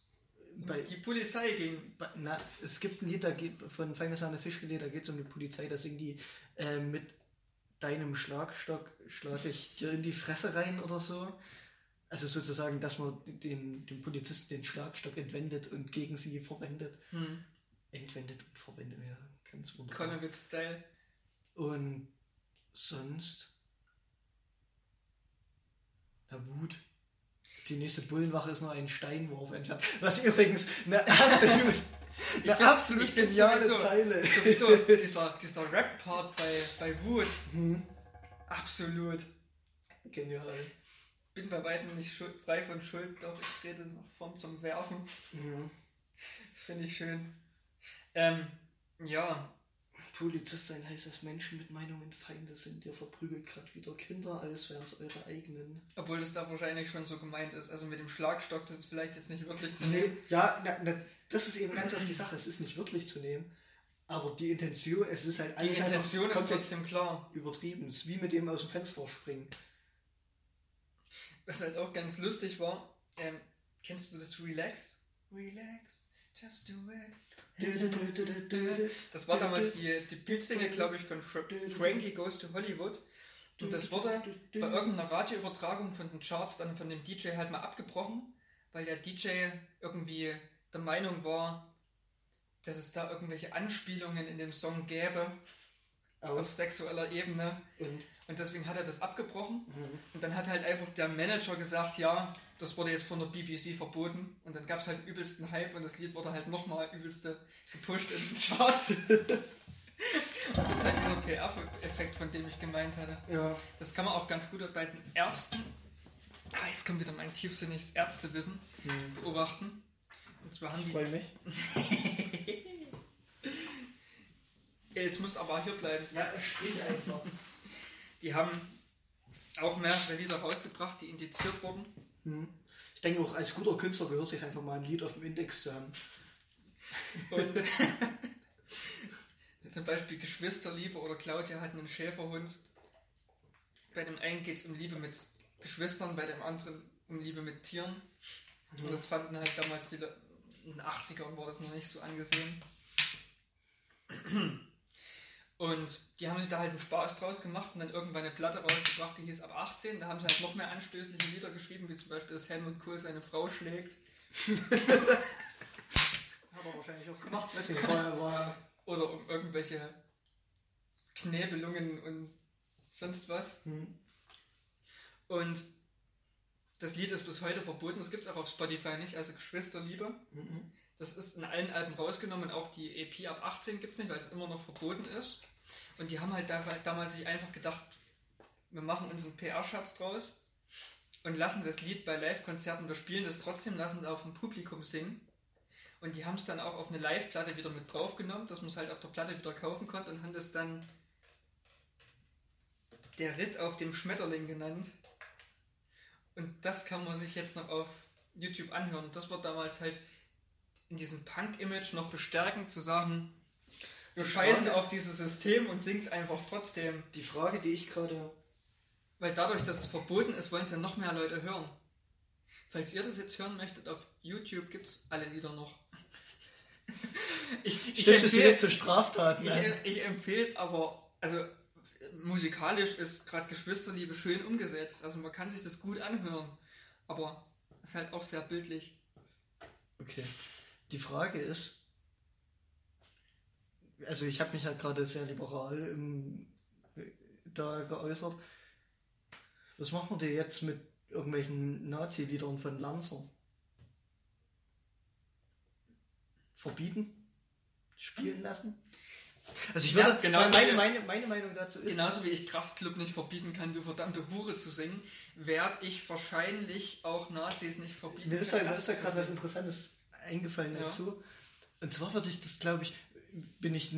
Bei, die Polizei ging. bei, na, es gibt ein Lied da geht, von Feine Sahne Fischfilet, da geht es um die Polizei, da singen die äh, mit deinem Schlagstock schlage ich dir in die Fresse rein oder so. Also sozusagen, dass man den, den Polizisten den Schlagstock entwendet und gegen sie verwendet. Hm. Entwendet und verwendet, ja, ganz wunderbar. Konowitz-Style. Und sonst. Na Wut. Die nächste Bullenwache ist nur ein Steinwurf entfernt. Was übrigens eine absolut, eine find- absolut geniale sowieso- Zeile ist. Sowieso, dieser, dieser Rap-Part bei, bei Wut, Hm, absolut. genial. Bin bei weitem nicht frei von Schuld, doch ich trete nach vorn zum Werfen. Mhm. Finde ich schön. Ähm, ja, Polizist sein heißt, dass Menschen mit Meinungen Feinde sind. Ihr verprügelt gerade wieder Kinder, alles wären es eure eigenen. Obwohl das da wahrscheinlich schon so gemeint ist. Also mit dem Schlagstock, das ist vielleicht jetzt nicht wirklich zu Nee, nehmen. ja, na, na, das ist eben ganz oft die Sache. Es ist nicht wirklich zu nehmen. Aber die Intention, es ist halt Die eigentlich einfach Intention ist trotzdem klar. übertrieben. Es ist wie mit dem aus dem Fenster springen. Was halt auch ganz lustig war, ähm, kennst du das Relax? Relax, just do it. Das war damals die Debütsingle, glaube ich, von Fra Frankie Goes to Hollywood. Und das wurde bei irgendeiner Radioübertragung von den Charts dann von dem DJ halt mal abgebrochen, weil der DJ irgendwie der Meinung war, dass es da irgendwelche Anspielungen in dem Song gäbe auf sexueller Ebene. und Und deswegen hat er das abgebrochen. Mhm. Und dann hat halt einfach der Manager gesagt, ja, das wurde jetzt von der BBC verboten. Und dann gab es halt einen übelsten Hype und das Lied wurde halt nochmal übelste gepusht in den Charts. und das ist halt dieser PR-Effekt, von dem ich gemeint hatte. ja, Das kann man auch ganz gut bei den Ärzten, ah, jetzt kommt wieder mein tiefsinniges Ärztewissen, Mhm. beobachten. Und zwar haben ich die, freue mich. jetzt musst aber hier bleiben, Ja, sprich einfach. die haben auch mehrere Lieder rausgebracht, die indiziert wurden. Mhm. Ich denke auch, als guter Künstler gehört sich einfach mal ein Lied auf dem Index zu haben. Und zum Beispiel Geschwisterliebe oder Claudia hatten einen Schäferhund. Bei dem einen geht es um Liebe mit Geschwistern, bei dem anderen um Liebe mit Tieren. Und das fanden halt damals die Le in den 80ern war das noch nicht so angesehen. Und die haben sich da halt einen Spaß draus gemacht und dann irgendwann eine Platte rausgebracht, die hieß ab 18. Da haben sie halt noch mehr anstößliche Lieder geschrieben, wie zum Beispiel, dass Helmut Kohl seine Frau schlägt. Hat er wahrscheinlich auch gemacht, weiß nicht, war, war Oder um irgendwelche Knäbelungen und sonst was. mhm. Und das Lied ist bis heute verboten. Das gibt es auch auf Spotify nicht, also Geschwisterliebe. Mhm. Das ist in allen Alben rausgenommen auch die EP ab 18 gibt es nicht, weil es immer noch verboten ist. Und die haben halt da, damals sich einfach gedacht, wir machen uns einen PR-Schatz draus und lassen das Lied bei Live-Konzerten, wir spielen das trotzdem, lassen es auch vom Publikum singen. Und die haben es dann auch auf eine Live-Platte wieder mit draufgenommen, dass man es halt auf der Platte wieder kaufen konnte und haben das dann der Ritt auf dem Schmetterling genannt. Und das kann man sich jetzt noch auf YouTube anhören. Das war damals halt in diesem Punk-Image noch bestärkend zu sagen, wir Die scheißen auf dieses System und singen es einfach trotzdem. Die Frage, die ich gerade. Weil dadurch, dass es verboten ist, wollen es ja noch mehr Leute hören. Falls ihr das jetzt hören möchtet, auf YouTube gibt es alle Lieder noch. Ich, ich es empfehle direkt zu Straftaten ich, ich empfehle es aber, also musikalisch ist gerade Geschwisterliebe schön umgesetzt. Also man kann sich das gut anhören. Aber ist halt auch sehr bildlich. Okay. Die Frage ist, also ich habe mich ja gerade sehr liberal im, da geäußert. Was machen wir jetzt mit irgendwelchen Nazi-Liedern von Lanzer? Verbieten? Spielen lassen? Also ich Ja, würde, genau so meine, meine, meine Meinung dazu ist, Genauso wie ich Kraftclub nicht verbieten kann, du verdammte Hure zu singen, werde ich wahrscheinlich auch Nazis nicht verbieten. Mir ist da, ist da zu gerade was. Interessantes eingefallen Ja. dazu. Und zwar würde ich das, glaube ich, bin ich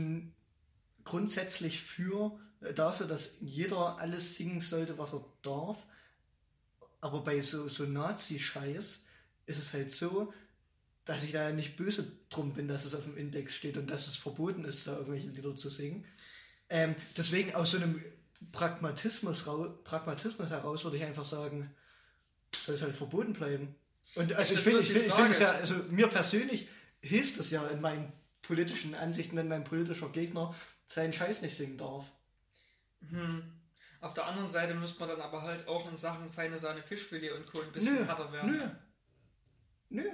grundsätzlich für äh, dafür, dass jeder alles singen sollte, was er darf. Aber bei so, so Nazi-Scheiß ist es halt so, dass ich da nicht böse drum bin, dass es auf dem Index steht und dass es verboten ist, da irgendwelche Lieder zu singen. Ähm, deswegen aus so einem Pragmatismus, Pragmatismus heraus würde ich einfach sagen, soll es halt verboten bleiben. Und also ich finde, ich finde, ich finde es ja, also mir persönlich hilft es ja in meinen politischen Ansichten, wenn mein politischer Gegner seinen Scheiß nicht singen darf. Hm. Auf der anderen Seite müsste man dann aber halt auch in Sachen feine Sahne, Fischfilet und Co. ein bisschen Nö, härter werden. Nö. Nö.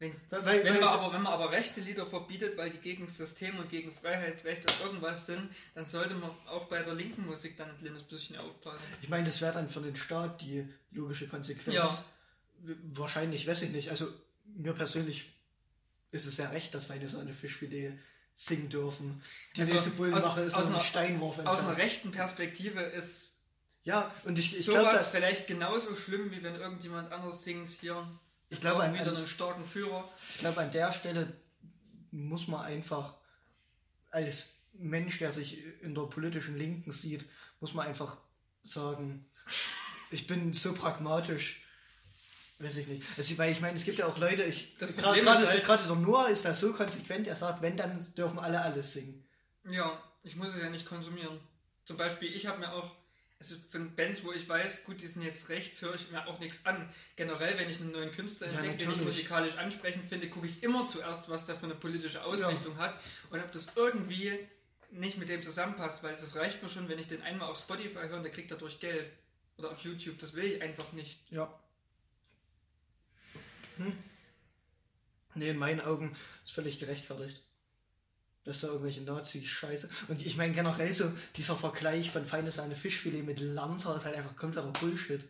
Wenn, Weil, wenn, weil, man aber, wenn man aber rechte Lieder verbietet, weil die gegen System und gegen Freiheitsrecht und irgendwas sind, dann sollte man auch bei der linken Musik dann ein kleines bisschen aufpassen. ich meine, das wäre dann für den Staat die logische Konsequenz. Ja. Wahrscheinlich, weiß ich nicht. Also mir persönlich ist es ja recht, dass meine so eine Fischfilet singen dürfen. Die Also nächste Bullenwache aus- ist aus einer- Steinwurf Aus entfernt. einer rechten Perspektive ist Ja, und ich, ich glaube, sowas vielleicht genauso schlimm, wie wenn irgendjemand anders singt, hier ich glaube, an, wieder einen starken Führer. ich glaube, an der Stelle muss man einfach als Mensch, der sich in der politischen Linken sieht, muss man einfach sagen, ich bin so pragmatisch. Weiß ich nicht. Also, weil ich meine, es gibt ja auch Leute, ich, Das gerade halt- gerade der Noah ist da so konsequent, er sagt, wenn, dann dürfen alle alles singen. Ja, ich muss es ja nicht konsumieren. Zum Beispiel, ich habe mir auch, also von Bands, wo ich weiß, gut, die sind jetzt rechts, höre ich mir auch nichts an. Generell, wenn ich einen neuen Künstler Ja, entdecke, den ich musikalisch ansprechend finde, gucke ich immer zuerst, was der für eine politische Ausrichtung hat und ob das irgendwie nicht mit dem zusammenpasst, weil das reicht mir schon, wenn ich den einmal auf Spotify höre und der kriegt dadurch Geld. Oder auf YouTube, das will ich einfach nicht. Ja. Hm. Nee, in meinen Augen ist völlig gerechtfertigt. Dass da irgendwelche Nazis scheiße. Und ich meine generell so, dieser Vergleich von feine Sahne Fischfilet mit Lanza ist halt einfach kompletter Bullshit.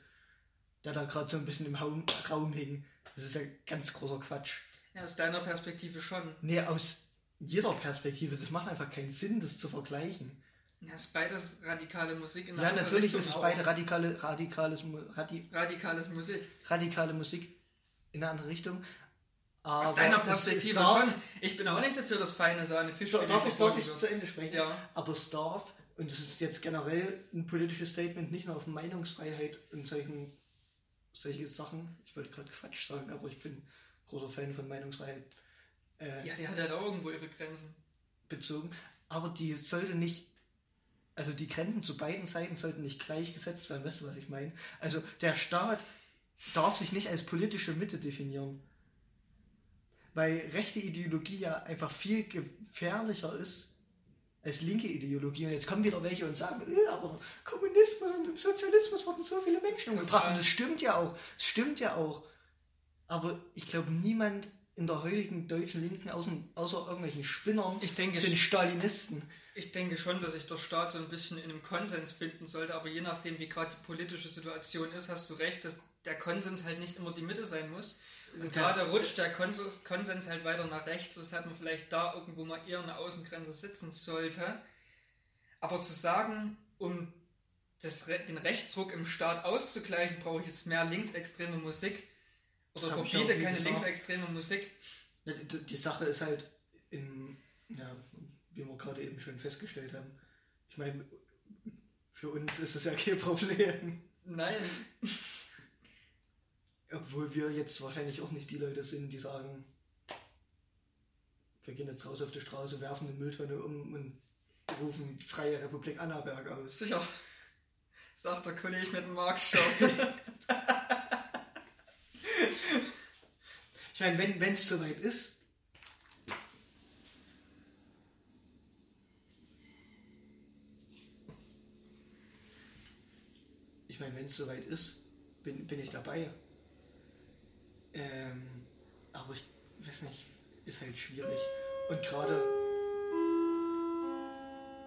Der da gerade so ein bisschen im Raum, Raum hing. Das ist ja ganz großer Quatsch. Ja, aus deiner Perspektive schon. Nee, aus jeder Perspektive, das macht einfach keinen Sinn, das zu vergleichen. Ja, ist beides radikale Musik in Ja, andere natürlich Richtung ist es beide radikale, radikales, radi, radikales Musik. radikale Musik in eine andere Richtung. Aber Aus deiner Perspektive darf- schon. Ich bin auch nicht dafür, dass feine Sahne Fischfilet Darf ich, darf ich zu Ende sprechen? Ja. Aber es darf, und das ist jetzt generell ein politisches Statement, nicht nur auf Meinungsfreiheit und solchen, solche Sachen. Ich wollte gerade Quatsch sagen, aber ich bin großer Fan von Meinungsfreiheit äh, Ja, die hat halt auch irgendwo ihre Grenzen. bezogen. Aber die sollte nicht, also die Grenzen zu beiden Seiten sollten nicht gleichgesetzt werden. Weißt du, was ich meine? Also der Staat darf sich nicht als politische Mitte definieren. Weil rechte Ideologie ja einfach viel gefährlicher ist als linke Ideologie. Und jetzt kommen wieder welche und sagen, äh, aber Kommunismus und im Sozialismus wurden so viele Menschen umgebracht. Und das stimmt ja auch. Das stimmt ja auch. Aber ich glaube, niemand in der heutigen deutschen Linken, außer, außer irgendwelchen Spinnern, denke, sind Stalinisten. ich denke schon, dass sich der Staat so ein bisschen in einem Konsens finden sollte, aber je nachdem, wie gerade die politische Situation ist, hast du recht, dass der Konsens halt nicht immer die Mitte sein muss. Und Das- gerade rutscht der Konsens, Konsens halt weiter nach rechts, weshalb man vielleicht da irgendwo mal eher eine Außengrenze sitzen sollte. Aber zu sagen, um das, den Rechtsruck im Staat auszugleichen, brauche ich jetzt mehr linksextreme Musik oder Das verbiete keine gesagt. linksextreme Musik. Die Sache ist halt, in, ja, wie wir gerade eben schon festgestellt haben, ich meine, für uns ist es ja kein Problem. Nein, Obwohl wir jetzt wahrscheinlich auch nicht die Leute sind, die sagen, wir gehen jetzt raus auf die Straße, werfen eine Mülltonne um und rufen die Freie Republik Annaberg aus. sicher. Sagt der Kollege mit dem Marktstoff. Ich meine, wenn es soweit ist, ich meine, wenn es soweit ist, bin, bin ich dabei. Ähm, aber ich weiß nicht, ist halt schwierig. Und gerade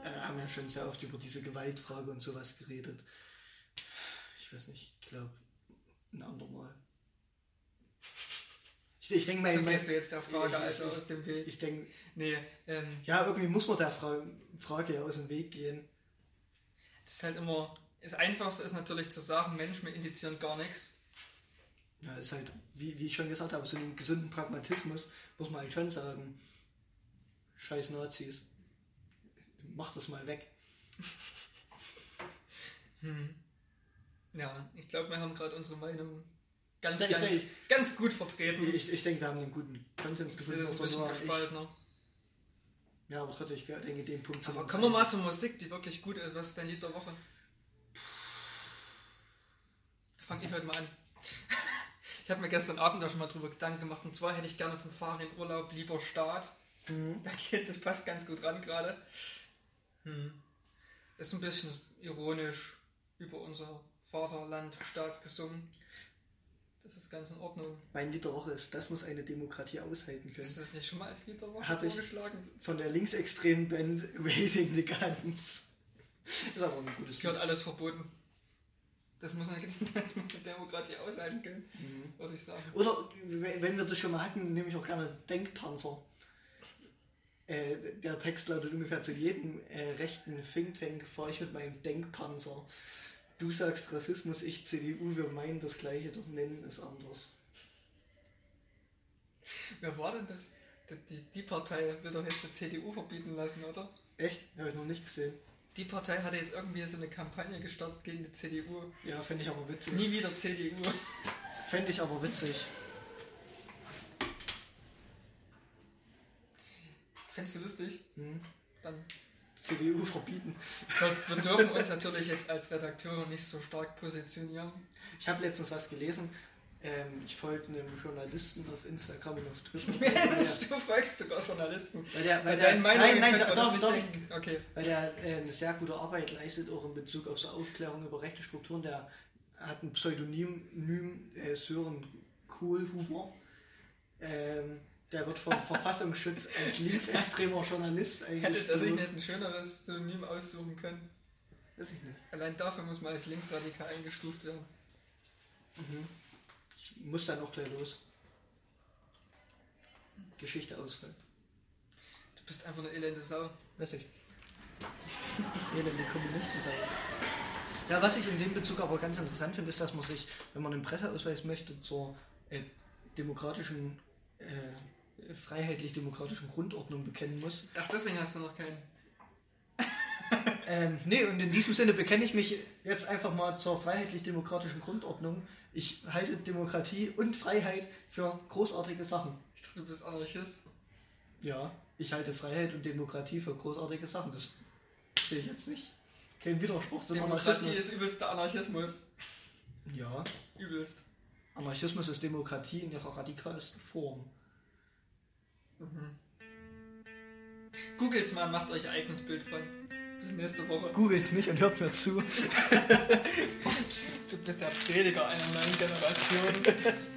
äh, haben wir schon sehr oft über diese Gewaltfrage und sowas geredet. Ich weiß nicht, ich glaube, ein andermal. Ich, ich denke mal, so mein, gehst du jetzt der Frage ich- also aus dem Weg. ich denke, Nee, ähm, ja, irgendwie muss man der Fra Frage ja aus dem Weg gehen. das ist halt immer. Das Einfachste ist natürlich zu sagen, Mensch, wir indizieren gar nichts. Ja, ist halt, wie, wie ich schon gesagt habe, so einen gesunden Pragmatismus muss man halt schon sagen, scheiß Nazis, mach das mal weg. Hm. Ja, ich glaube, wir haben gerade unsere Meinung ganz, Ich ganz, ganz gut vertreten. Ich, ich denke, wir haben einen guten Konsens Das gefunden. ist ein bisschen ich, gespaltener. ja, aber trotzdem, ich denke, den Punkt sind Aber kommen wir mal zur Musik, die wirklich gut ist. Was ist dein Lied der Woche? Da fange ich heute mal an. Ich habe mir gestern Abend da schon mal drüber Gedanken gemacht. Und zwar hätte ich gerne von Farin Urlaub lieber Staat. Mhm. Da geht, das passt ganz gut ran gerade. Hm. Ist ein bisschen ironisch über unser Vaterland, Staat gesungen. Das ist ganz in Ordnung. Mein Lied der Woche ist, das muss eine Demokratie aushalten können. Ist das nicht schon mal als Lied der Woche Hab ich. vorgeschlagen? Von der linksextremen Band Waving the Guns. Ist aber ein gutes Gehört alles verboten. Das muss eine, das muss eine Demokratie aushalten können, Mhm. würde ich sagen. Oder wenn wenn wir das schon mal hatten, nehme ich auch gerne Denkpanzer. Äh, der Text lautet ungefähr zu jedem äh, rechten Think Tank fahre ich mit meinem Denkpanzer. Du sagst Rassismus, ich CDU, wir meinen das gleiche, doch nennen es anders. Wer war denn das? Die, die, die Partei will doch jetzt die CDU verbieten lassen, oder? Echt? Habe ich noch nicht gesehen. Die Partei hatte jetzt irgendwie so eine Kampagne gestartet gegen die CDU. Ja, fände ich aber witzig. Nie wieder CDU. Fände ich aber witzig. Fändest du lustig? Hm? Dann. CDU verbieten. Wir, wir dürfen uns natürlich jetzt als Redakteure nicht so stark positionieren. Ich habe letztens was gelesen. Ähm, ich folge einem Journalisten auf Instagram und auf Twitter. du folgst sogar Journalisten. Weil der, weil deinen Meinungen nein, nein, nicht darf, denken. Okay. weil der äh, eine sehr gute Arbeit leistet, auch in Bezug auf so Aufklärung über rechte Strukturen. Der hat ein Pseudonym, Nym, äh, Sören Kohlhuber. Ähm, der wird vom Verfassungsschutz als linksextremer Journalist Hätte er sich nicht ein schöneres Synonym aussuchen können. Weiß ich nicht. Allein dafür muss man als linksradikal eingestuft werden. Mhm. Ich muss dann auch gleich los. Geschichte ausfallen. Du bist einfach eine elende Sau. Weiß ich. Elende Kommunisten sein. Ja, was ich in dem Bezug aber ganz interessant finde, ist, dass man sich, wenn man einen Presseausweis möchte, zur äh, demokratischen, äh, freiheitlich-demokratischen Grundordnung bekennen muss. Ach, deswegen hast du noch keinen. Ähm, nee, und in diesem Sinne bekenne ich mich jetzt einfach mal zur freiheitlich-demokratischen Grundordnung. Ich halte Demokratie und Freiheit für großartige Sachen. Ich dachte, du bist Anarchist. Ja, ich halte Freiheit und Demokratie für großartige Sachen. Das sehe ich jetzt nicht. Kein Widerspruch zum Demokratie Anarchismus. ist übelster Anarchismus. Ja, Übelst. Anarchismus ist Demokratie in ihrer radikalsten Form. Mhm. Googles mal, macht euch eigenes Bild von. Bis nächste Woche. Googles nicht und hört mir zu. Du bist der Prediger einer neuen Generation.